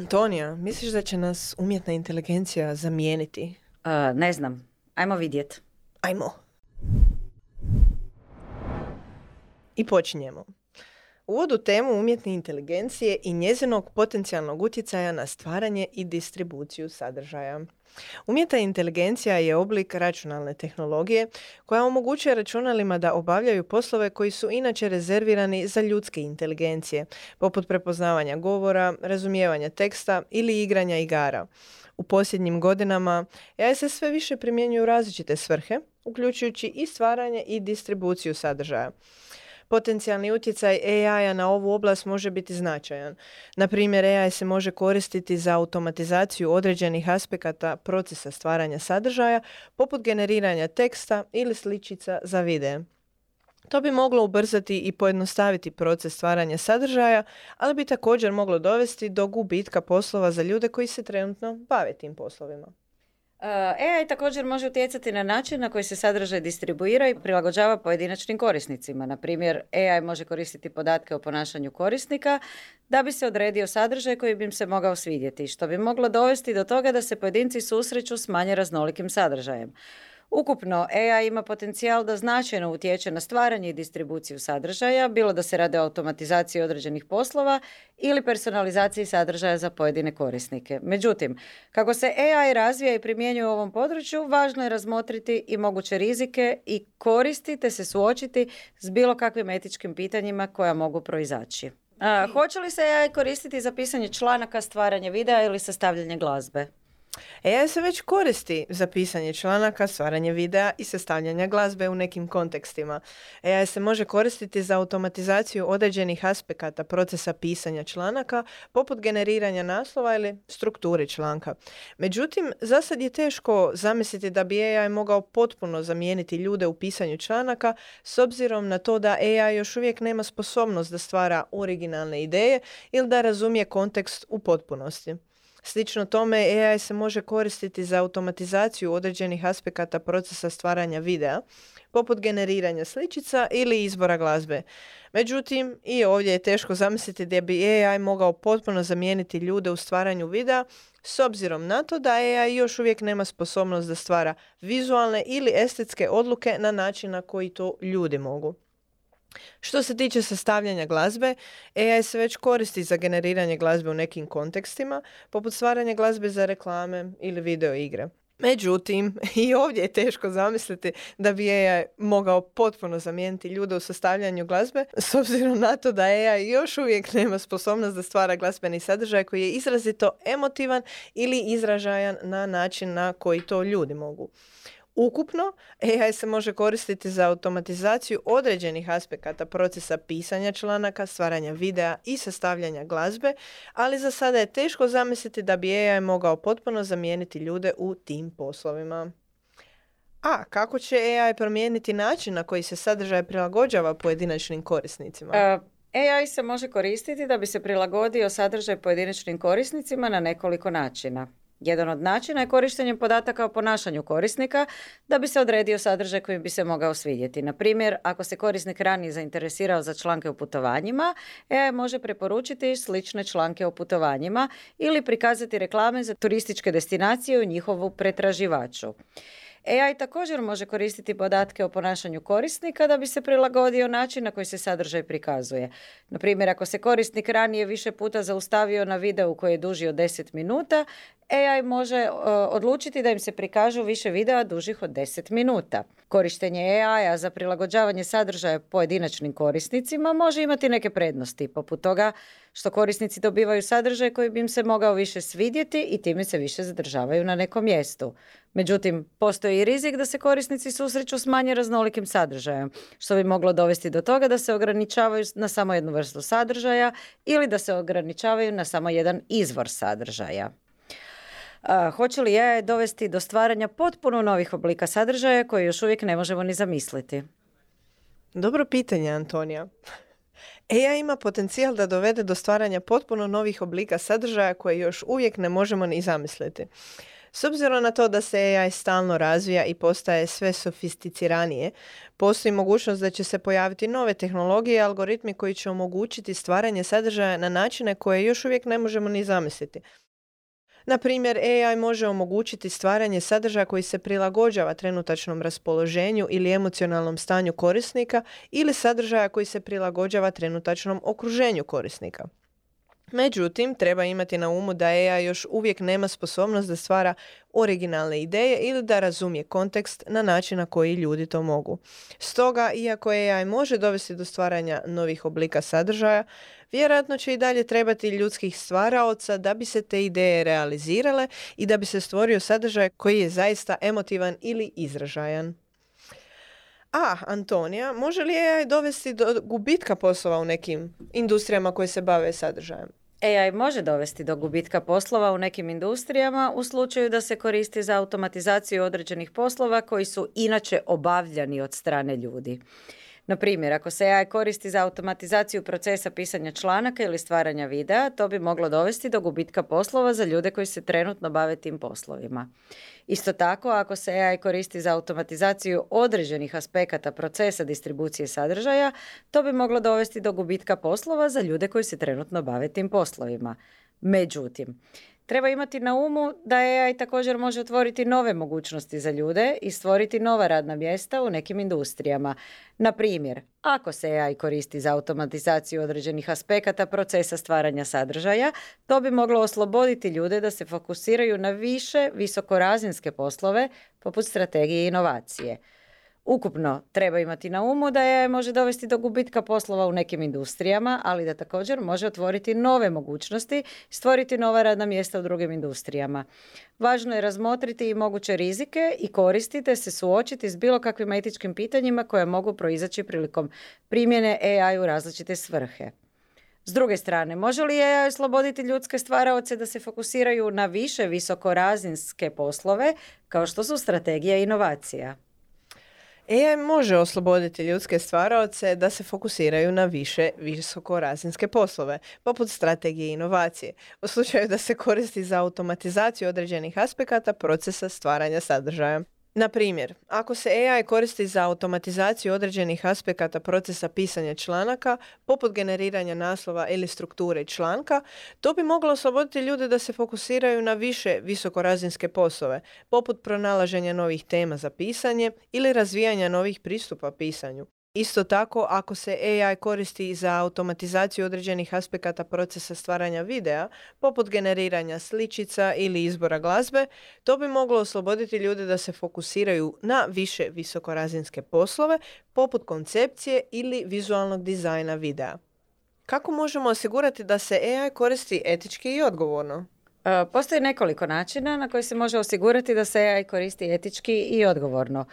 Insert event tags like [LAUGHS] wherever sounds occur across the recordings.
Antonija, misliš da će nas umjetna inteligencija zamijeniti? Uh, ne znam. Ajmo vidjet. Ajmo. I počinjemo. Uvod u temu umjetne inteligencije i njezinog potencijalnog utjecaja na stvaranje i distribuciju sadržaja. Umjetna inteligencija je oblik računalne tehnologije koja omogućuje računalima da obavljaju poslove koji su inače rezervirani za ljudske inteligencije, poput prepoznavanja govora, razumijevanja teksta ili igranja igara. U posljednjim godinama AI se sve više primjenjuju različite svrhe, uključujući i stvaranje i distribuciju sadržaja. Potencijalni utjecaj AI-a na ovu oblast može biti značajan. Na primjer, AI se može koristiti za automatizaciju određenih aspekata procesa stvaranja sadržaja, poput generiranja teksta ili sličica za videe. To bi moglo ubrzati i pojednostaviti proces stvaranja sadržaja, ali bi također moglo dovesti do gubitka poslova za ljude koji se trenutno bave tim poslovima. AI također može utjecati na način na koji se sadržaj distribuira i prilagođava pojedinačnim korisnicima. Na primjer, AI može koristiti podatke o ponašanju korisnika da bi se odredio sadržaj koji bi im se mogao svidjeti, što bi moglo dovesti do toga da se pojedinci susreću s manje raznolikim sadržajem. Ukupno, AI ima potencijal da značajno utječe na stvaranje i distribuciju sadržaja, bilo da se radi o automatizaciji određenih poslova ili personalizaciji sadržaja za pojedine korisnike. Međutim, kako se AI razvija i primjenjuje u ovom području, važno je razmotriti i moguće rizike i koristiti se suočiti s bilo kakvim etičkim pitanjima koja mogu proizaći. Hoće li se AI koristiti za pisanje članaka, stvaranje videa ili sastavljanje glazbe? AI se već koristi za pisanje članaka, stvaranje videa i sastavljanje glazbe u nekim kontekstima. AI se može koristiti za automatizaciju određenih aspekata procesa pisanja članaka, poput generiranja naslova ili strukturi članka. Međutim, za sad je teško zamisliti da bi AI mogao potpuno zamijeniti ljude u pisanju članaka s obzirom na to da AI još uvijek nema sposobnost da stvara originalne ideje ili da razumije kontekst u potpunosti. Slično tome, AI se može koristiti za automatizaciju određenih aspekata procesa stvaranja videa, poput generiranja sličica ili izbora glazbe. Međutim, i ovdje je teško zamisliti da bi AI mogao potpuno zamijeniti ljude u stvaranju videa, s obzirom na to da AI još uvijek nema sposobnost da stvara vizualne ili estetske odluke na način na koji to ljudi mogu. Što se tiče sastavljanja glazbe, AI se već koristi za generiranje glazbe u nekim kontekstima, poput stvaranja glazbe za reklame ili video igre. Međutim, [LAUGHS] i ovdje je teško zamisliti da bi AI mogao potpuno zamijeniti ljude u sastavljanju glazbe, s obzirom na to da AI još uvijek nema sposobnost da stvara glazbeni sadržaj koji je izrazito emotivan ili izražajan na način na koji to ljudi mogu. Ukupno, AI se može koristiti za automatizaciju određenih aspekata procesa pisanja članaka, stvaranja videa i sastavljanja glazbe, ali za sada je teško zamisliti da bi AI mogao potpuno zamijeniti ljude u tim poslovima. A kako će AI promijeniti način na koji se sadržaj prilagođava pojedinačnim korisnicima? Uh, AI se može koristiti da bi se prilagodio sadržaj pojedinačnim korisnicima na nekoliko načina. Jedan od načina je korištenje podataka o ponašanju korisnika da bi se odredio sadržaj koji bi se mogao svidjeti. Na primjer, ako se korisnik ranije zainteresirao za članke o putovanjima, AI može preporučiti slične članke o putovanjima ili prikazati reklame za turističke destinacije u njihovu pretraživaču. AI također može koristiti podatke o ponašanju korisnika da bi se prilagodio način na koji se sadržaj prikazuje. Na primjer, ako se korisnik ranije više puta zaustavio na videu koji je duži od 10 minuta, AI može odlučiti da im se prikažu više videa dužih od 10 minuta. Korištenje AI-a za prilagođavanje sadržaja pojedinačnim korisnicima može imati neke prednosti, poput toga što korisnici dobivaju sadržaj koji bi im se mogao više svidjeti i time se više zadržavaju na nekom mjestu. Međutim, postoji i rizik da se korisnici susreću s manje raznolikim sadržajem, što bi moglo dovesti do toga da se ograničavaju na samo jednu vrstu sadržaja ili da se ograničavaju na samo jedan izvor sadržaja. Hoće li je dovesti do stvaranja potpuno novih oblika sadržaja koje još uvijek ne možemo ni zamisliti? Dobro pitanje, Antonija. [LAUGHS] AI ima potencijal da dovede do stvaranja potpuno novih oblika sadržaja koje još uvijek ne možemo ni zamisliti. S obzirom na to da se AI stalno razvija i postaje sve sofisticiranije, postoji mogućnost da će se pojaviti nove tehnologije i algoritmi koji će omogućiti stvaranje sadržaja na načine koje još uvijek ne možemo ni zamisliti. Na primjer, AI može omogućiti stvaranje sadržaja koji se prilagođava trenutačnom raspoloženju ili emocionalnom stanju korisnika ili sadržaja koji se prilagođava trenutačnom okruženju korisnika. Međutim, treba imati na umu da AI još uvijek nema sposobnost da stvara originalne ideje ili da razumije kontekst na način na koji ljudi to mogu. Stoga, iako AI može dovesti do stvaranja novih oblika sadržaja, vjerojatno će i dalje trebati ljudskih stvaraoca da bi se te ideje realizirale i da bi se stvorio sadržaj koji je zaista emotivan ili izražajan. A, Antonija, može li AI dovesti do gubitka poslova u nekim industrijama koje se bave sadržajem? AI može dovesti do gubitka poslova u nekim industrijama u slučaju da se koristi za automatizaciju određenih poslova koji su inače obavljani od strane ljudi. Na primjer, ako se AI koristi za automatizaciju procesa pisanja članaka ili stvaranja videa, to bi moglo dovesti do gubitka poslova za ljude koji se trenutno bave tim poslovima. Isto tako, ako se AI koristi za automatizaciju određenih aspekata procesa distribucije sadržaja, to bi moglo dovesti do gubitka poslova za ljude koji se trenutno bave tim poslovima. Međutim, Treba imati na umu da AI također može otvoriti nove mogućnosti za ljude i stvoriti nova radna mjesta u nekim industrijama. Na primjer, ako se AI koristi za automatizaciju određenih aspekata procesa stvaranja sadržaja, to bi moglo osloboditi ljude da se fokusiraju na više visokorazinske poslove poput strategije i inovacije. Ukupno treba imati na umu da je može dovesti do gubitka poslova u nekim industrijama, ali da također može otvoriti nove mogućnosti, stvoriti nova radna mjesta u drugim industrijama. Važno je razmotriti i moguće rizike i koristiti se suočiti s bilo kakvim etičkim pitanjima koje mogu proizaći prilikom primjene AI u različite svrhe. S druge strane, može li AI osloboditi ljudske stvaraoce da se fokusiraju na više visokorazinske poslove kao što su strategija inovacija? AI može osloboditi ljudske stvaraoce da se fokusiraju na više visokorazinske poslove, poput strategije i inovacije, u slučaju da se koristi za automatizaciju određenih aspekata procesa stvaranja sadržaja. Na primjer, ako se AI koristi za automatizaciju određenih aspekata procesa pisanja članaka, poput generiranja naslova ili strukture članka, to bi moglo osloboditi ljude da se fokusiraju na više visokorazinske poslove, poput pronalaženja novih tema za pisanje ili razvijanja novih pristupa pisanju. Isto tako, ako se AI koristi za automatizaciju određenih aspekata procesa stvaranja videa, poput generiranja sličica ili izbora glazbe, to bi moglo osloboditi ljude da se fokusiraju na više visokorazinske poslove, poput koncepcije ili vizualnog dizajna videa. Kako možemo osigurati da se AI koristi etički i odgovorno? E, postoji nekoliko načina na koji se može osigurati da se AI koristi etički i odgovorno.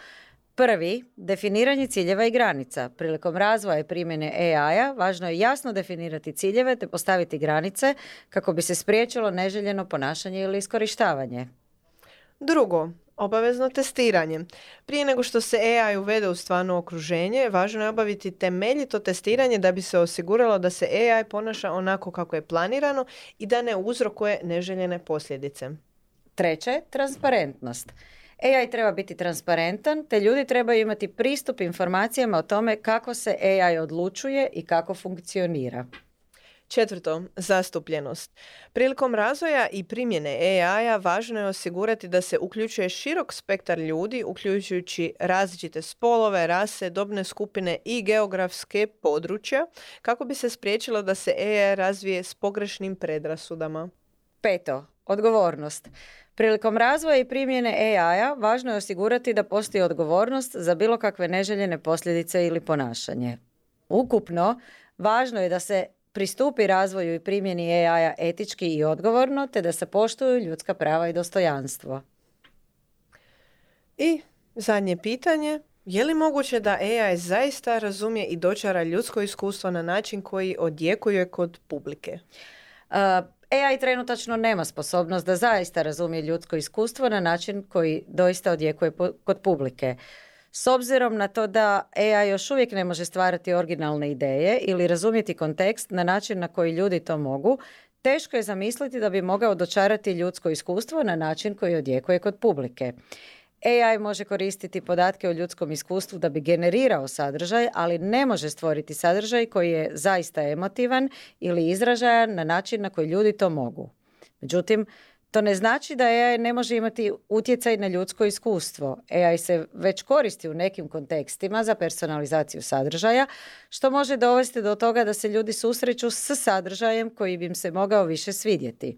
Prvi, definiranje ciljeva i granica. Prilikom razvoja i primjene AI-a važno je jasno definirati ciljeve te postaviti granice kako bi se spriječilo neželjeno ponašanje ili iskorištavanje. Drugo, obavezno testiranje. Prije nego što se AI uvede u stvarno okruženje, važno je obaviti temeljito testiranje da bi se osiguralo da se AI ponaša onako kako je planirano i da ne uzrokuje neželjene posljedice. Treće, transparentnost. AI treba biti transparentan, te ljudi trebaju imati pristup informacijama o tome kako se AI odlučuje i kako funkcionira. Četvrto, zastupljenost. Prilikom razvoja i primjene AI-a važno je osigurati da se uključuje širok spektar ljudi, uključujući različite spolove, rase, dobne skupine i geografske područja, kako bi se spriječilo da se AI razvije s pogrešnim predrasudama. Peto, odgovornost. Prilikom razvoja i primjene AI-a važno je osigurati da postoji odgovornost za bilo kakve neželjene posljedice ili ponašanje. Ukupno, važno je da se pristupi razvoju i primjeni AI-a etički i odgovorno, te da se poštuju ljudska prava i dostojanstvo. I zadnje pitanje, je li moguće da AI zaista razumije i dočara ljudsko iskustvo na način koji odjekuje kod publike? AI trenutačno nema sposobnost da zaista razumije ljudsko iskustvo na način koji doista odjekuje kod publike. S obzirom na to da AI još uvijek ne može stvarati originalne ideje ili razumjeti kontekst na način na koji ljudi to mogu, teško je zamisliti da bi mogao dočarati ljudsko iskustvo na način koji odjekuje kod publike. AI može koristiti podatke o ljudskom iskustvu da bi generirao sadržaj, ali ne može stvoriti sadržaj koji je zaista emotivan ili izražajan na način na koji ljudi to mogu. Međutim, to ne znači da AI ne može imati utjecaj na ljudsko iskustvo. AI se već koristi u nekim kontekstima za personalizaciju sadržaja, što može dovesti do toga da se ljudi susreću s sadržajem koji bi im se mogao više svidjeti.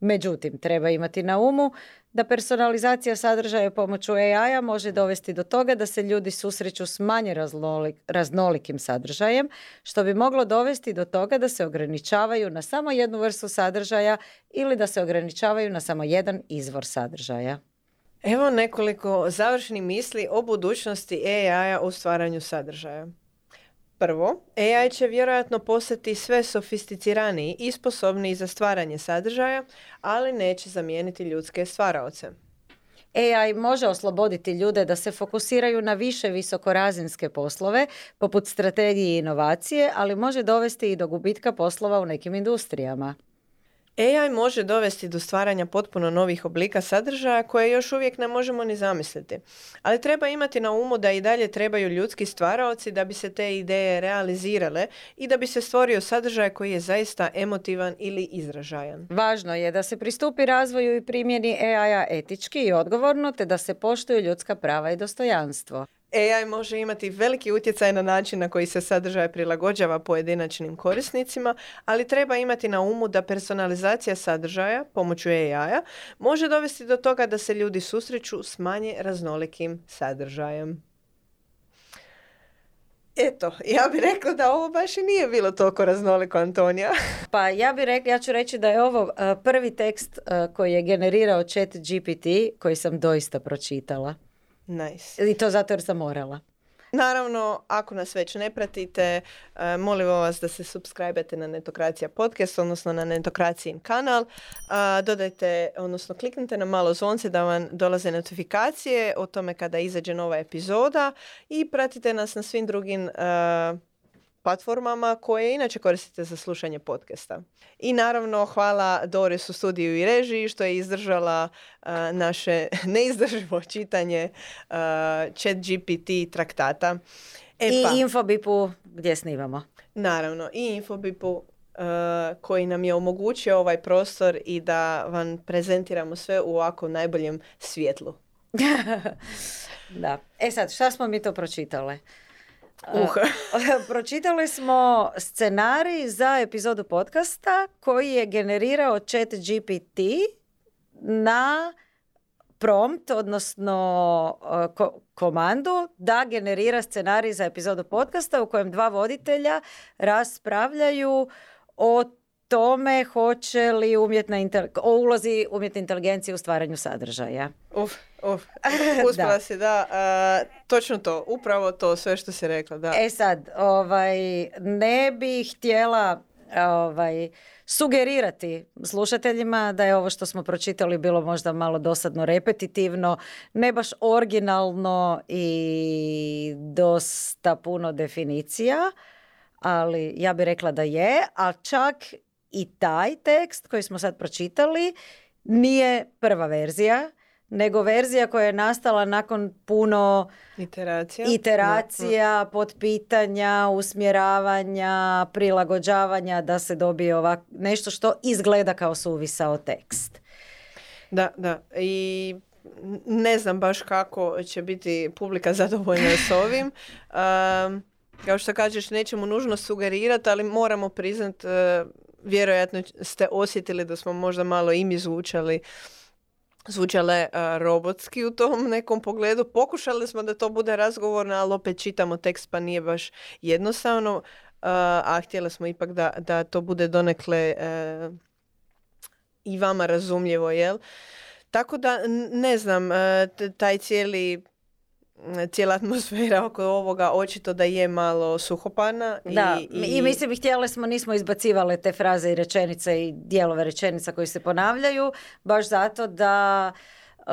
Međutim, treba imati na umu da personalizacija sadržaja pomoću AI-a može dovesti do toga da se ljudi susreću s manje raznolikim sadržajem, što bi moglo dovesti do toga da se ograničavaju na samo jednu vrstu sadržaja ili da se ograničavaju na samo jedan izvor sadržaja. Evo nekoliko završnih misli o budućnosti AI-a u stvaranju sadržaja. Prvo, AI će vjerojatno postati sve sofisticiraniji i sposobniji za stvaranje sadržaja, ali neće zamijeniti ljudske stvaraoce. AI može osloboditi ljude da se fokusiraju na više visokorazinske poslove, poput strategije i inovacije, ali može dovesti i do gubitka poslova u nekim industrijama. AI može dovesti do stvaranja potpuno novih oblika sadržaja koje još uvijek ne možemo ni zamisliti. Ali treba imati na umu da i dalje trebaju ljudski stvaraoci da bi se te ideje realizirale i da bi se stvorio sadržaj koji je zaista emotivan ili izražajan. Važno je da se pristupi razvoju i primjeni AI-a etički i odgovorno te da se poštuju ljudska prava i dostojanstvo. AI može imati veliki utjecaj na način na koji se sadržaj prilagođava pojedinačnim korisnicima, ali treba imati na umu da personalizacija sadržaja pomoću AI-a može dovesti do toga da se ljudi susreću s manje raznolikim sadržajem. Eto, ja bih rekla da ovo baš i nije bilo toliko raznoliko, Antonija. [LAUGHS] pa ja bih rekla, ja ću reći da je ovo prvi tekst koji je generirao chat GPT koji sam doista pročitala. Nice. I to zato jer sam morala. Naravno, ako nas već ne pratite, uh, molimo vas da se subscribe na Netokracija podcast, odnosno na Netokracijin kanal. Uh, dodajte, odnosno kliknite na malo zvonce da vam dolaze notifikacije o tome kada izađe nova epizoda i pratite nas na svim drugim platformama koje inače koristite za slušanje podcasta. I naravno hvala Doris u studiju i režiji što je izdržala naše [LAUGHS] neizdrživo čitanje uh, chat GPT traktata. E, I pa, Infobipu gdje snimamo. Naravno, i Infobipu koji nam je omogućio ovaj prostor i da vam prezentiramo sve u ovako najboljem svjetlu. [LAUGHS] da. E sad, šta smo mi to pročitale? Uh. [LAUGHS] Pročitali smo scenarij za epizodu podcasta koji je generirao chat GPT na prompt, odnosno komandu da generira scenarij za epizodu podcasta u kojem dva voditelja raspravljaju o tome hoće li umjetna o ulozi umjetne inteligencije u stvaranju sadržaja. Uf, uf. [LAUGHS] Uspjela si, da. točno to, upravo to, sve što si rekla, da. E sad, ovaj, ne bih htjela ovaj, sugerirati slušateljima da je ovo što smo pročitali bilo možda malo dosadno repetitivno, ne baš originalno i dosta puno definicija, ali ja bih rekla da je, a čak i taj tekst koji smo sad pročitali nije prva verzija, nego verzija koja je nastala nakon puno iteracija, iteracija potpitanja, usmjeravanja, prilagođavanja da se dobije ovak, nešto što izgleda kao suvisao tekst. Da, da. I ne znam baš kako će biti publika zadovoljna s ovim. [LAUGHS] Um, kao što kažeš, nećemo nužno sugerirati, ali moramo priznat uh, vjerojatno ste osjetili da smo možda malo i mi zvučale robotski u tom nekom pogledu. Pokušali smo da to bude razgovorno, ali opet čitamo tekst pa nije baš jednostavno. a htjeli smo ipak da, da to bude donekle e, i vama razumljivo, jel? Tako da, ne znam, taj cijeli cijela atmosfera oko ovoga očito da je malo suhopana. Da, i, i... i mislim htjeli smo, nismo izbacivale te fraze i rečenice i dijelove rečenica koji se ponavljaju, baš zato da uh,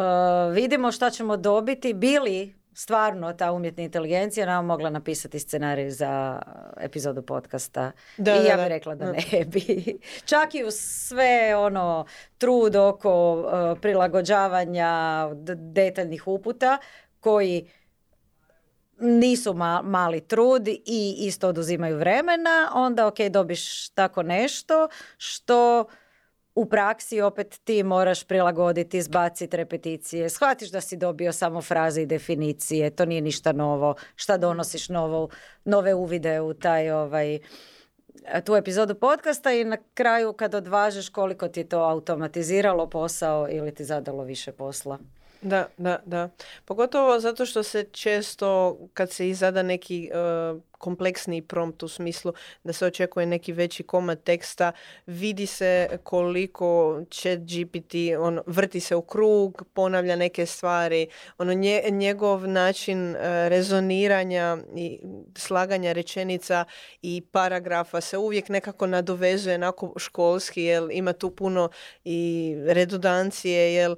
vidimo šta ćemo dobiti, bili stvarno ta umjetna inteligencija nam mogla napisati scenarij za epizodu podcasta. Da, I da, ja da. bih rekla da ne [LAUGHS] bi. Čak i uz sve ono trud oko uh, prilagođavanja detaljnih uputa koji nisu ma- mali trud i isto oduzimaju vremena, onda ok, dobiš tako nešto što u praksi opet ti moraš prilagoditi, izbaciti repeticije. Shvatiš da si dobio samo fraze i definicije, to nije ništa novo. Šta donosiš novo, nove uvide u taj ovaj tu epizodu podcasta i na kraju kad odvažeš koliko ti je to automatiziralo posao ili ti zadalo više posla. Da, da, da. Pogotovo zato što se često, kad se izada neki uh, kompleksniji prompt u smislu da se očekuje neki veći komad teksta, vidi se koliko će GPT, on vrti se u krug, ponavlja neke stvari, ono nje- njegov način uh, rezoniranja i slaganja rečenica i paragrafa se uvijek nekako nadovezuje onako školski, jer ima tu puno i redundancije, jer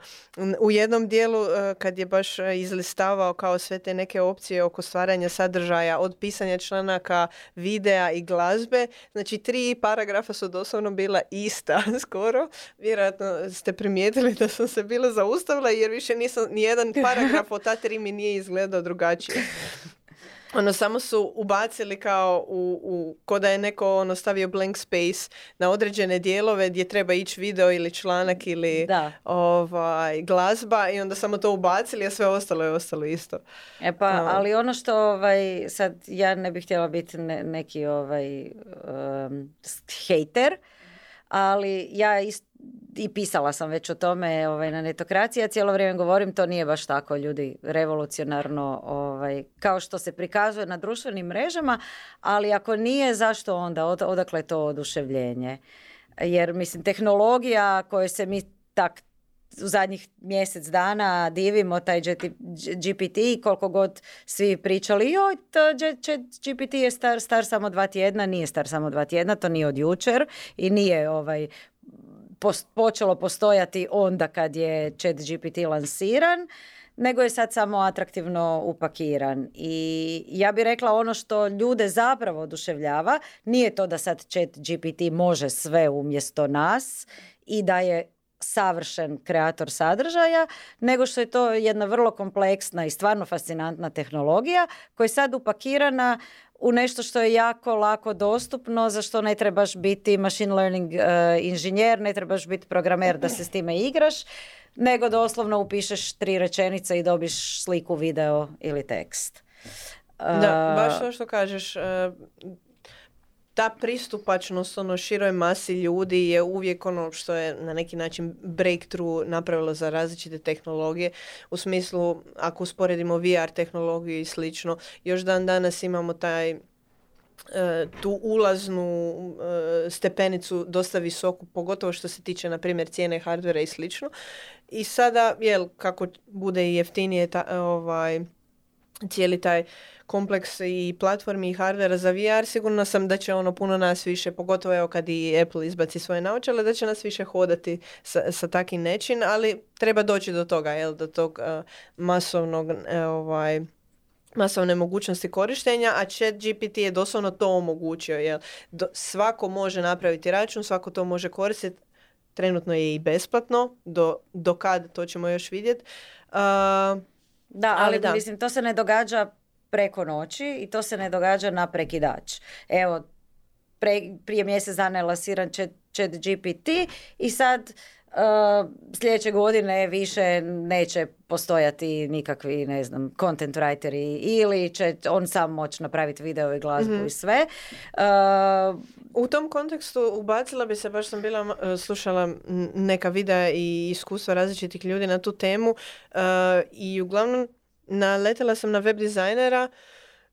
u jednom dijelu uh, kad je baš izlistavao kao sve te neke opcije oko stvaranja sadržaja, od pisanja članaka, videa i glazbe, znači tri paragrafa su doslovno bila ista [LAUGHS] skoro. Vjerojatno ste primijetili da sam se bila zaustavila jer više nisam, nijedan [LAUGHS] paragraf od ta tri mi nije izgledao drugačije. [LAUGHS] Ono, samo su ubacili kao u, u, ko da je neko ono stavio blank space na određene dijelove gdje treba ići video ili članak ili Da. ovaj, glazba i onda samo to ubacili, a sve ostalo je ostalo isto. E pa, A. ali ono što ovaj, sad ja ne bih htjela biti ne- neki ovaj um, hejter, ali ja ist- i pisala sam već o tome ovaj, na netokraciji, ja cijelo vrijeme govorim to nije baš tako ljudi revolucionarno ovaj, kao što se prikazuje na društvenim mrežama, ali ako nije zašto onda, Od- odakle je to oduševljenje? Jer mislim tehnologija koju se mi tak u zadnjih mjesec dana divimo taj GPT koliko god svi pričali joj GPT je star, star samo dva tjedna nije star samo dva tjedna to nije od jučer i nije ovaj pos- počelo postojati onda kad je chat GPT lansiran nego je sad samo atraktivno upakiran. I ja bih rekla ono što ljude zapravo oduševljava, nije to da sad chat GPT može sve umjesto nas i da je savršen kreator sadržaja, nego što je to jedna vrlo kompleksna i stvarno fascinantna tehnologija koja je sad upakirana u nešto što je jako lako dostupno, za što ne trebaš biti machine learning eh, inženjer, ne trebaš biti programer da se s time igraš, nego doslovno upišeš tri rečenice i dobiš sliku, video ili tekst. Da, baš to što kažeš. Ta pristupačnost ono široj masi ljudi je uvijek ono što je na neki način breakthrough napravilo za različite tehnologije. U smislu, ako usporedimo VR tehnologiju i slično, još dan danas imamo taj e, tu ulaznu e, stepenicu dosta visoku, pogotovo što se tiče, na primjer, cijene hardvera i slično. I sada, jel, kako bude i jeftinije ta, ovaj, cijeli taj kompleks i platformi i hardvera za VR, sigurno sam da će ono puno nas više, pogotovo evo kad i Apple izbaci svoje naočale, da će nas više hodati sa, sa takim nečin, ali treba doći do toga, jel, do tog eh, masovnog eh, ovaj, masovne mogućnosti korištenja, a chat GPT je doslovno to omogućio, jel, do, svako može napraviti račun, svako to može koristiti, trenutno je i besplatno, do, do kad, to ćemo još vidjeti. Uh, Da, Ali ali, da. mislim, to se ne događa preko noći i to se ne događa na prekidač. Evo, pre, prije mjesec dana je lansiran chat, chat GPT i sad uh, sljedeće godine više neće postojati nikakvi, ne znam, content writeri ili će on sam moći napraviti video i glazbu i sve. Uh, U tom kontekstu ubacila bi se, baš sam bila e, slušala neka videa i iskustva različitih ljudi na tu temu e, i uglavnom naletela sam na web dizajnera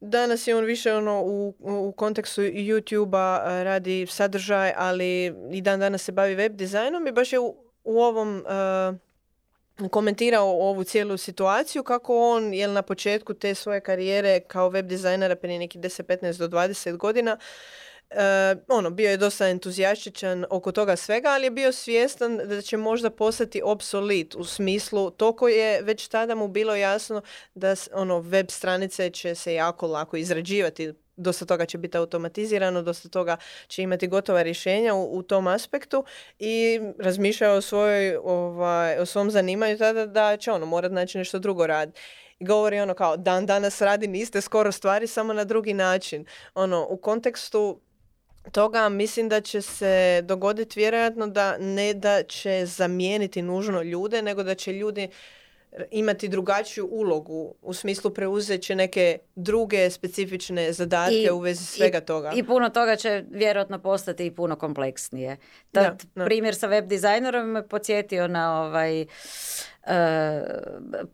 Danas je on više ono u, u kontekstu YouTube-a radi sadržaj, ali i dan danas se bavi web dizajnom i baš je u, u ovom e, komentirao ovu cijelu situaciju kako on je na početku te svoje karijere kao web dizajnera prije nekih 10, 15 do 20 godina e, ono, bio je dosta entuzijastičan oko toga svega, ali je bio svjestan da će možda postati obsolit u smislu, toliko je već tada mu bilo jasno da ono, web stranice će se jako lako izrađivati dosta toga će biti automatizirano, dosta toga će imati gotova rješenja u, u tom aspektu i razmišljao o, svojoj, ovaj, o svom zanimanju tada da će ono morat naći nešto drugo raditi. I govori ono kao dan danas radi niste skoro stvari samo na drugi način. Ono, u kontekstu toga mislim da će se dogoditi vjerojatno da ne da će zamijeniti nužno ljude, nego da će ljudi imati drugačiju ulogu u smislu preuzet će neke druge specifične zadatke I, u vezi svega toga. I puno toga će vjerojatno postati i puno kompleksnije. Tad primjer sa web dizajnerom me podsjetio na ovaj uh,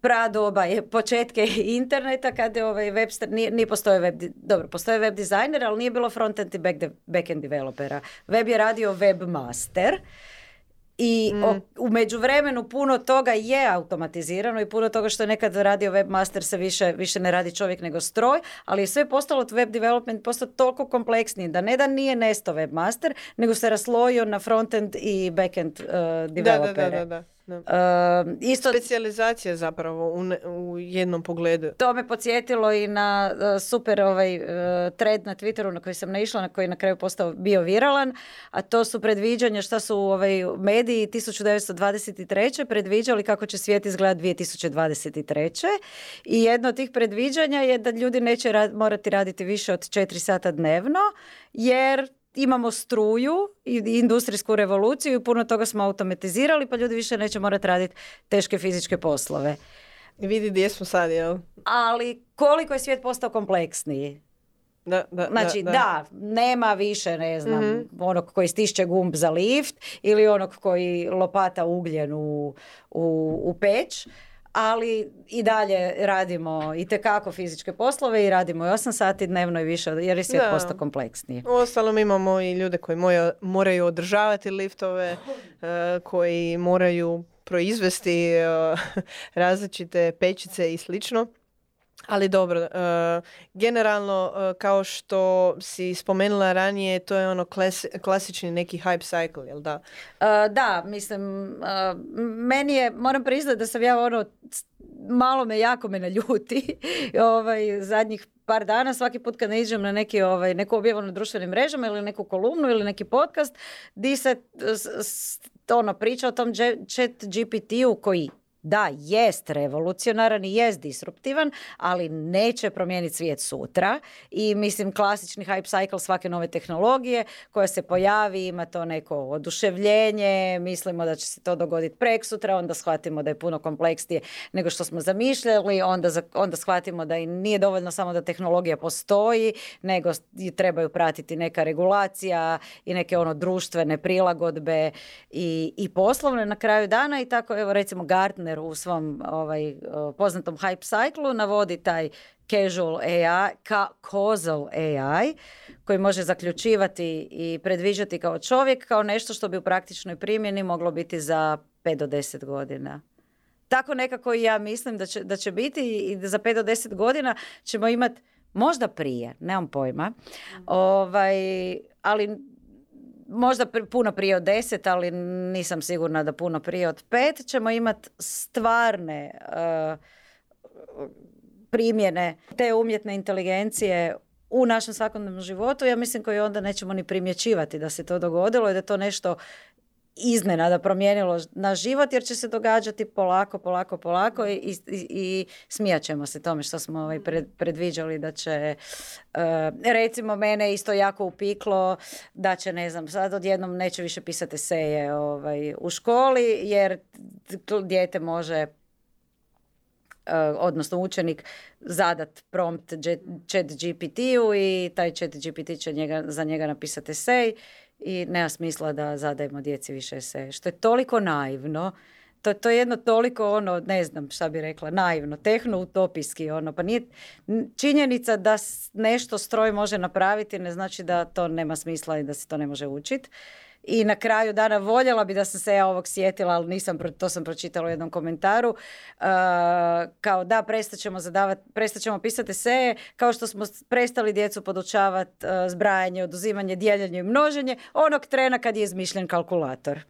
pradoba je početke [LAUGHS] interneta kada je ovaj web nije, nije postoje web dobro postoje web dizajner ali nije bilo frontend i backend developera web je radio webmaster i mm. u međuvremenu puno toga je automatizirano i puno toga što je nekad radio webmaster se više, više ne radi čovjek nego stroj, ali je sve postalo web development postao toliko kompleksniji da ne da nije nesto webmaster, nego se raslojio na frontend i backend uh, developere. Da, da, da, da. Uh, isto, Specijalizacija zapravo u, u jednom pogledu. To me podsjetilo i na uh, super ovaj uh, thread na Twitteru na koji sam naišla, na koji na kraju postao bio viralan, a to su predviđanja šta su ovaj mediji 1923. predviđali kako će svijet izgledati 2023. I jedno od tih predviđanja je da ljudi neće morati raditi više od 4 sata dnevno, jer imamo struju i industrijsku revoluciju i puno toga smo automatizirali pa ljudi više neće morati raditi teške fizičke poslove. Vidi gdje smo sad, jel? Ali koliko je svijet postao kompleksniji? Da, da, znači, da, da. nema više, ne znam, mm onog koji stišće gumb za lift ili onog koji lopata ugljen u, u, u peć ali i dalje radimo i tekako fizičke poslove i radimo i 8 sati dnevno i više jer je svijet postao kompleksniji. Uostalom imamo i ljude koji moraju održavati liftove, eh, koji moraju proizvesti eh, [LAUGHS] različite pečice i slično. Ali dobro, uh, generalno uh, kao što si spomenula ranije, to je ono klas, klasični neki hype cycle, jel da? Uh, da, mislim, meni je, moram priznati da sam ja ono, malo me, jako me naljuti [LAUGHS] ovaj, zadnjih par dana, svaki put kad ne iđem na neki, ovaj, neku objavu na društvenim mrežama ili neku kolumnu ili neki podcast, di se ono, priča o tom chat GPT-u koji da, jest revolucionaran i jest disruptivan, ali neće promijeniti svijet sutra. I mislim klasični hype cycle svake nove tehnologije koja se pojavi, ima to neko oduševljenje, mislimo da će se to dogoditi prek sutra, onda shvatimo da je puno kompleksnije nego što smo zamišljali, onda, onda shvatimo da i nije dovoljno samo da tehnologija postoji, nego trebaju pratiti neka regulacija i neke ono društvene prilagodbe i, i poslovne na kraju dana i tako evo recimo Gartner u svom ovaj, poznatom hype cyclu navodi taj casual AI, ka causal AI, koji može zaključivati i predviđati kao čovjek kao nešto što bi u praktičnoj primjeni moglo biti za 5 do 10 godina. Tako nekako i ja mislim da će, da će biti i da za 5 do 10 godina ćemo imati možda prije, nemam pojma, ovaj, ali možda puno prije od deset, ali nisam sigurna da puno prije od pet, ćemo imati stvarne uh, primjene te umjetne inteligencije u našem svakodnevnom životu, ja mislim koji onda nećemo ni primjećivati da se to dogodilo i da je to nešto iznenada promijenilo naš život jer će se događati polako, polako, polako i, i, i smijat ćemo se tome što smo ovaj predviđali da će uh, recimo mene isto jako upiklo da će ne znam sad odjednom neće više pisati eseje ovaj, u školi jer dijete može uh, odnosno učenik zadat prompt chat GPT-u i taj chat GPT će njega, za njega napisati esej i nema smisla da zadajemo djeci više se. Što je toliko naivno, to, to je jedno toliko ono, ne znam šta bi rekla, naivno, tehno-utopijski ono, pa nije činjenica da nešto stroj može napraviti ne znači da to nema smisla i da se to ne može učiti. I na kraju dana voljela bi da sam se ja ovog sjetila, ali nisam, to sam pročitala u jednom komentaru, uh, kao da prestaćemo zadavati, prestaćemo pisati se, kao što smo prestali djecu podučavati uh, zbrajanje, oduzimanje, dijeljenje i množenje, onog trena kad je izmišljen kalkulator.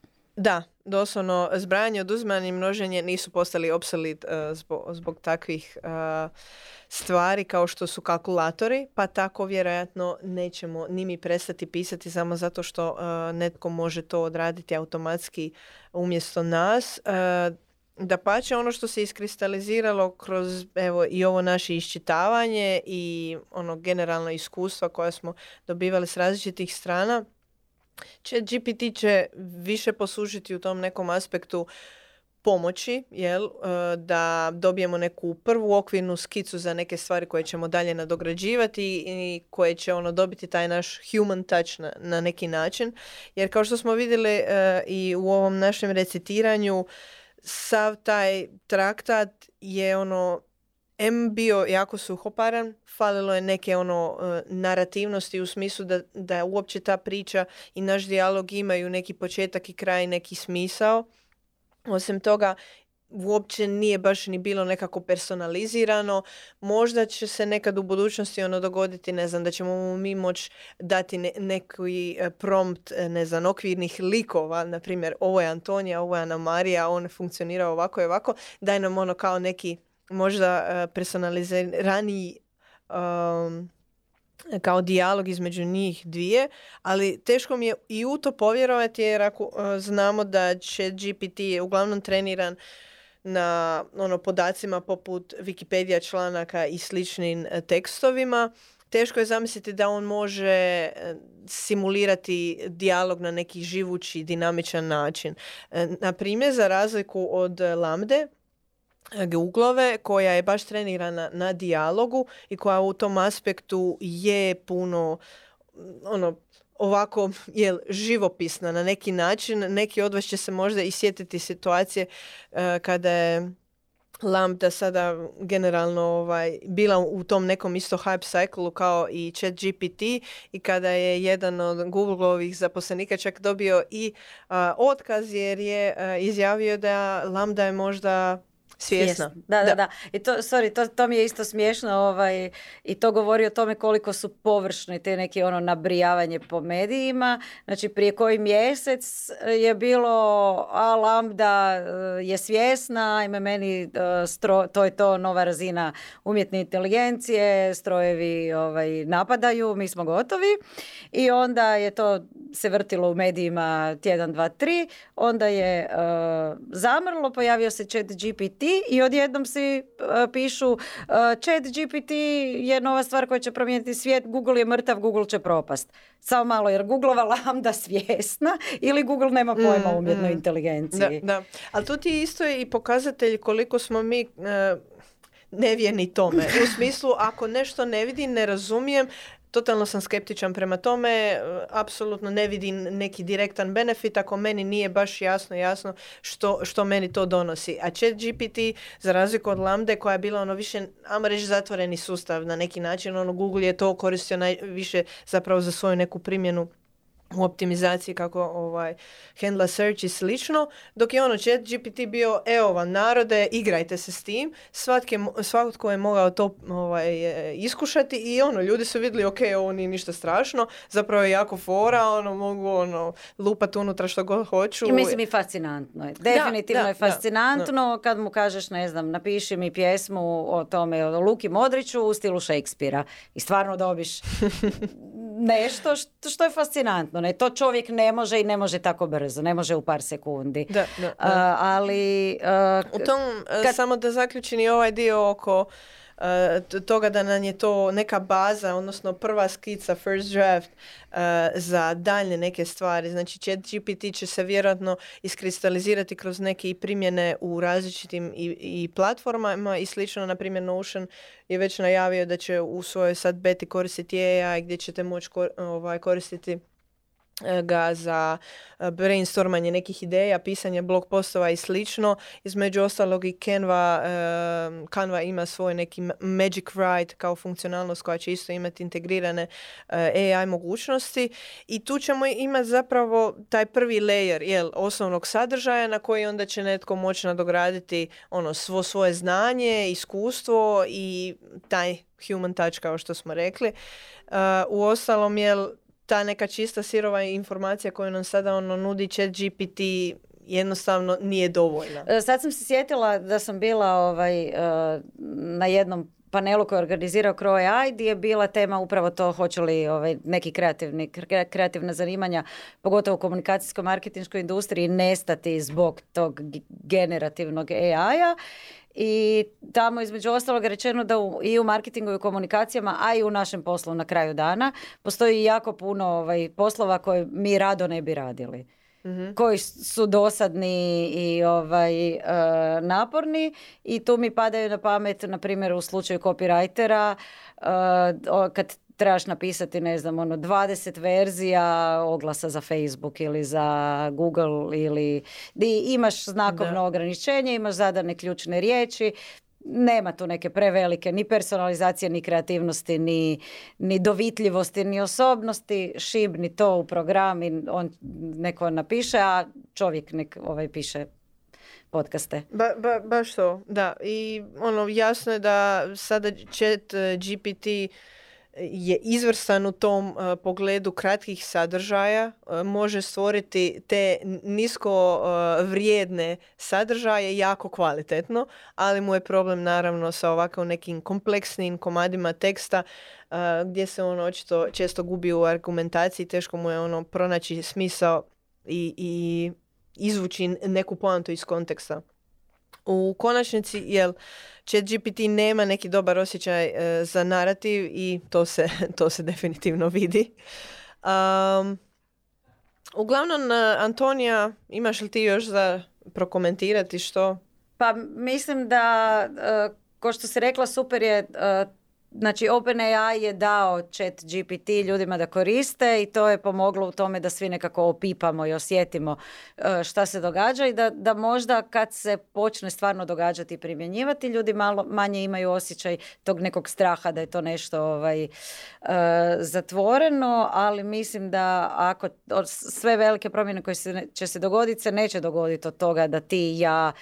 Da, doslovno zbrajanje, oduzimanje i množenje nisu postali obsolit uh, zbog, takvih uh, stvari kao što su kalkulatori, pa tako vjerojatno nećemo ni mi prestati pisati samo zato što uh, netko može to odraditi automatski umjesto nas. Da pače ono što se iskristaliziralo kroz evo i ovo naše iščitavanje i ono generalno iskustva koja smo dobivali s različitih strana, će GPT će više poslužiti u tom nekom aspektu pomoći, jel, e, da dobijemo neku prvu okvirnu skicu za neke stvari koje ćemo dalje nadograđivati i koje će ono dobiti taj naš human touch na, na neki način. Jer kao što smo vidjeli e, i u ovom našem recitiranju, sav taj traktat je ono M bio jako suhoparan, falilo je neke ono e, narativnosti u smislu da, da uopće ta priča i naš dijalog imaju neki početak i kraj, neki smisao. Osim toga, uopće nije baš ni bilo nekako personalizirano. Možda će se nekad u budućnosti ono dogoditi, ne znam, da ćemo mi moći dati ne, neki e, prompt, e, ne znam, okvirnih likova, na primjer, ovo je Antonija, ovo je Ana Marija, on funkcionira ovako i ovako, daj nam ono kao neki možda uh, personaliziraniji um, kao dijalog između njih dvije, ali teško mi je i u to povjerovati jer ako uh, znamo da će GPT je uglavnom treniran na ono podacima poput Wikipedia članaka i sličnim uh, tekstovima, teško je zamisliti da on može simulirati dijalog na neki živući, dinamičan način. Na primjer, za razliku od Lambde, Googlove koja je baš trenirana na dijalogu i koja u tom aspektu je puno ono ovako je živopisna na neki način. Neki od vas će se možda i sjetiti situacije uh, kada je Lambda sada generalno ovaj, bila u tom nekom isto hype cyclu kao i chat GPT i kada je jedan od Googleovih zaposlenika čak dobio i uh, otkaz jer je uh, izjavio da Lambda je možda svjesna. Da, da, da, I to, sorry, to, to mi je isto smiješno ovaj, i to govori o tome koliko su površni te neki ono nabrijavanje po medijima. Znači prije koji mjesec je bilo a Lambda eh, je svjesna, ajme meni eh, stro, to je to nova razina umjetne inteligencije, strojevi ovaj, napadaju, mi smo gotovi. I onda je to se vrtilo u medijima tjedan, dva, tri, onda je uh, zamrlo, pojavio se chat GPT i odjednom si uh, pišu uh, chat GPT je nova stvar koja će promijeniti svijet, Google je mrtav, Google će propast. Samo malo, jer Googleova lambda svjesna ili Google nema pojma mm, umjetnoj mm. inteligenciji. Da, da. Ali tu ti isto je i pokazatelj koliko smo mi uh, nevjeni tome. U smislu, ako nešto ne vidim, ne razumijem, totalno sam skeptičan prema tome, e, apsolutno ne vidim neki direktan benefit ako meni nije baš jasno jasno što, što meni to donosi. A chat GPT, za razliku od Lambda koja je bila ono više, ajmo reći, zatvoreni sustav na neki način, ono Google je to koristio najviše zapravo za svoju neku primjenu u optimizaciji kako ovaj handla search i slično, dok je ono chat GPT bio evo vam narode, igrajte se s tim, svatke, svatko je mogao to ovaj, e, iskušati i ono, ljudi su vidjeli ok, ovo nije ništa strašno, zapravo je jako fora, ono, mogu ono, lupat unutra što god hoću. I mislim i fascinantno je. Definitivno je fascinantno kad mu kažeš, ne znam, napiši mi pjesmu o tome, o Luki Modriću u stilu Šekspira i stvarno dobiš [LAUGHS] nešto što, što je fascinantno. Ne? To čovjek ne može i ne može tako brzo, ne može u par sekundi. Da, da, ali... u tom, kad... samo da zaključim i ovaj dio oko toga da nam je to neka baza, odnosno prva skica, first draft za daljne neke stvari. Znači chat GPT će se vjerojatno iskristalizirati kroz neke i primjene u različitim i, i platformama i slično. Na primjer Notion je već najavio da će u svojoj sad beti koristiti AI gdje ćete moći ovaj, koristiti ga za e, brainstormanje nekih ideja, pisanje blog postova i slično. Između ostalog i Canva, e, Canva ima svoj neki Magic Write kao funkcionalnost koja će isto imati integrirane AI mogućnosti i tu ćemo imati zapravo taj prvi layer jel, osnovnog sadržaja na koji onda će netko moći nadograditi ono svo svoje znanje, iskustvo i taj human touch kao što smo rekli. Uh, u ostalom, jel, ta neka čista sirova informacija koju nam sada ono nudi chat GPT jednostavno nije dovoljna. E, sad sam se sjetila da sam bila ovaj, e, na jednom panelu koji je organizirao Crow AI gdje je bila tema upravo to hoće li ovaj, neki kreativni, kreativna zanimanja, pogotovo u komunikacijskoj marketinškoj industriji, nestati zbog tog generativnog AI-a i tamo između ostalog rečeno da u, i u marketingu i u komunikacijama, a i u našem poslu na kraju dana postoji jako puno ovaj, poslova koje mi rado ne bi radili. mm koji su dosadni i ovaj e, naporni i tu mi padaju na pamet na primjer u slučaju copywritera uh, kad trebaš napisati, ne znam, ono, 20 verzija oglasa za Facebook ili za Google ili di imaš znakovno ograničenje, imaš zadane ključne riječi, nema tu neke prevelike ni personalizacije, ni kreativnosti, ni, ni dovitljivosti, ni osobnosti, šibni to u program i on neko napiše, a čovjek nek ovaj piše podcaste. Ba, ba, baš to, da. I ono, jasno je da sada chat eh, GPT je izvrstan u tom uh, pogledu kratkih sadržaja, uh, može stvoriti te nisko uh, vrijedne sadržaje jako kvalitetno, ali mu je problem naravno sa ovako nekim kompleksnim komadima teksta gdje se on očito često gubi u argumentaciji, teško mu je ono pronaći smisao i, i izvući neku poantu iz konteksta. U konačnici, jel, chat GPT nema neki dobar osjećaj e, za narativ i to se, [LAUGHS] to se definitivno vidi. Um, uglavnom, e, Antonija, imaš li ti još za prokomentirati što? Pa mislim da, uh, ko što si rekla, super je Znači OpenAI je dao chat GPT ljudima da koriste i to je pomoglo u tome da svi nekako opipamo i osjetimo e, šta se događa i da, da možda kad se počne stvarno događati i primjenjivati ljudi malo manje imaju osjećaj tog nekog straha da je to nešto ovaj, e, zatvoreno, ali mislim da ako sve velike promjene koje se, će se dogoditi se neće dogoditi od toga da ti i ja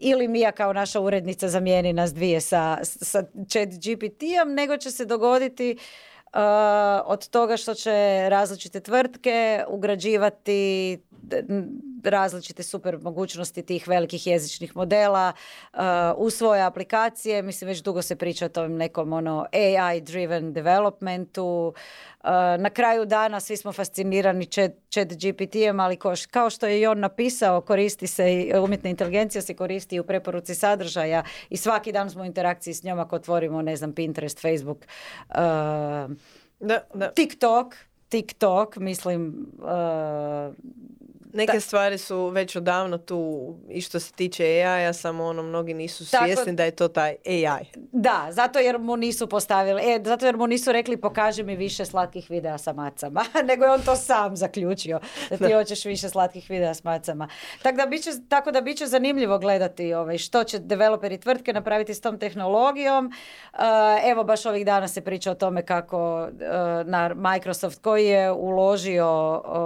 ili Mija kao naša urednica zamijeni nas dvije sa, sa chat GPT-om, nego će se dogoditi uh, od toga što će različite tvrtke ugrađivati različite super mogućnosti tih velikih jezičnih modela uh, u svoje aplikacije. Mislim, već dugo se priča o tom nekom ono AI driven developmentu. Uh, na kraju dana svi smo fascinirani chat, chat GPT-em, ali kao što je i on napisao, koristi se i umjetna inteligencija se koristi u preporuci sadržaja i svaki dan smo u interakciji s njom ako otvorimo, ne znam, Pinterest, Facebook, uh, da, da. TikTok, TikTok, mislim, Neke stvari su već odavno tu i što se tiče AI-a, samo ono mnogi nisu svjesni da je to taj AI. Da, zato jer mu nisu postavili, e, zato jer mu nisu rekli pokaži mi više slatkih videa sa macama, [LAUGHS] nego je on to sam zaključio da ti hoćeš više slatkih videa s macama. Tako da biće, tako da biće zanimljivo gledati ovaj, što će developeri tvrtke napraviti s tom tehnologijom. Uh, evo baš ovih dana se priča o tome kako uh, na Microsoft koji je uložio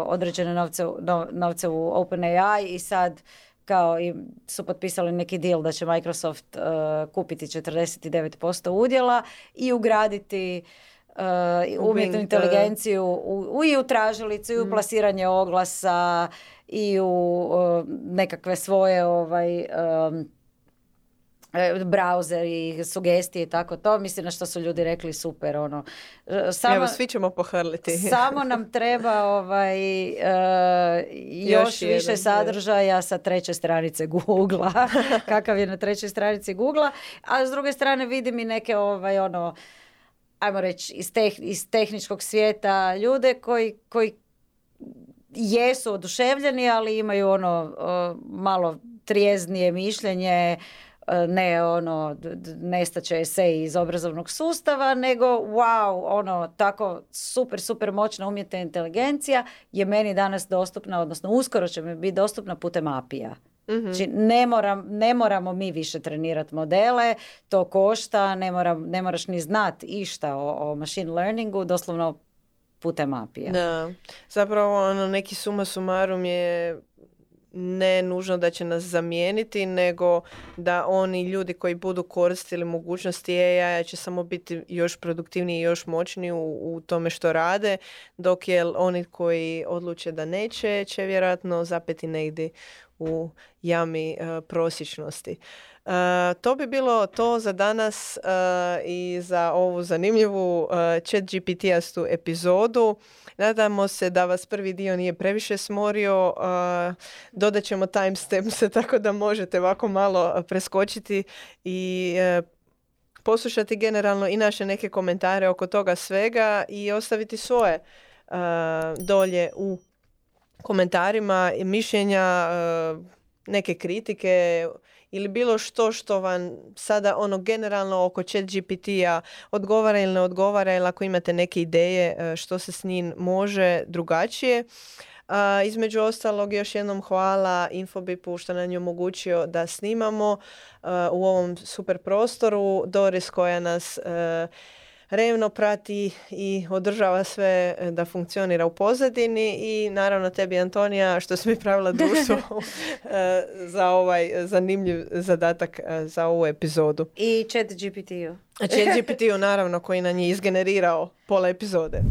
određene novce, no, novce u OpenAI i sad kao i su potpisali neki deal da će Microsoft uh, kupiti 49% udjela i ugraditi uh, umjetnu inteligenciju u, i u tražilicu i u mm. plasiranje oglasa i u uh, nekakve svoje ovaj um, E, browser i sugestije i tako to. Mislim na što su ljudi rekli super. Ono. E, samo, Evo, svi ćemo pohrliti. [LAUGHS] samo nam treba ovaj, uh, još, još više sadržaja sa treće stranice google [LAUGHS] Kakav je na trećoj stranici google A s druge strane vidim i neke ovaj, ono, ajmo reći, iz, iz tehničkog svijeta ljude koji, koji jesu oduševljeni, ali imaju ono malo trijeznije mišljenje e, ne ono nestaće esej iz obrazovnog sustava, nego wow, ono tako super, super moćna umjetna inteligencija je meni danas dostupna, odnosno uskoro će mi biti dostupna putem apija. mm Znači, ne, moram, ne moramo mi više trenirati modele, to košta, ne, moram, ne moraš ni znat išta o, o machine learningu, doslovno putem apija. Da, zapravo ono, neki suma sumarum je ne nužno da će nas zamijeniti, nego da oni ljudi koji budu koristili mogućnosti AI će samo biti još produktivniji i još moćniji u, u tome što rade, dok je oni koji odluče da neće, će vjerojatno zapeti negdje u jami uh, prosječnosti. Uh, to bi bilo to za danas uh, i za ovu zanimljivu uh, chat GPT-astu epizodu. Nadamo se da vas prvi dio nije previše smorio. Dodat ćemo timestamps [LAUGHS] tako da možete ovako malo preskočiti i poslušati generalno i naše neke komentare oko toga svega i ostaviti svoje dolje u komentarima mišljenja, neke kritike ili bilo što što vam sada ono generalno oko chat GPT-a odgovara ili ne odgovara ili ako imate neke ideje e, što se s njim može drugačije. A, između ostalog još jednom hvala Infobipu što nam je omogućio da snimamo e, u ovom super prostoru. Doris koja nas e, revno prati i održava sve e, da funkcionira u pozadini i naravno tebi Antonija što si mi pravila društvo [LAUGHS] e, za ovaj zanimljiv zadatak e, za ovu epizodu. I chat GPT-u. Chat GPT-u [LAUGHS] naravno koji nam je izgenerirao pola epizode.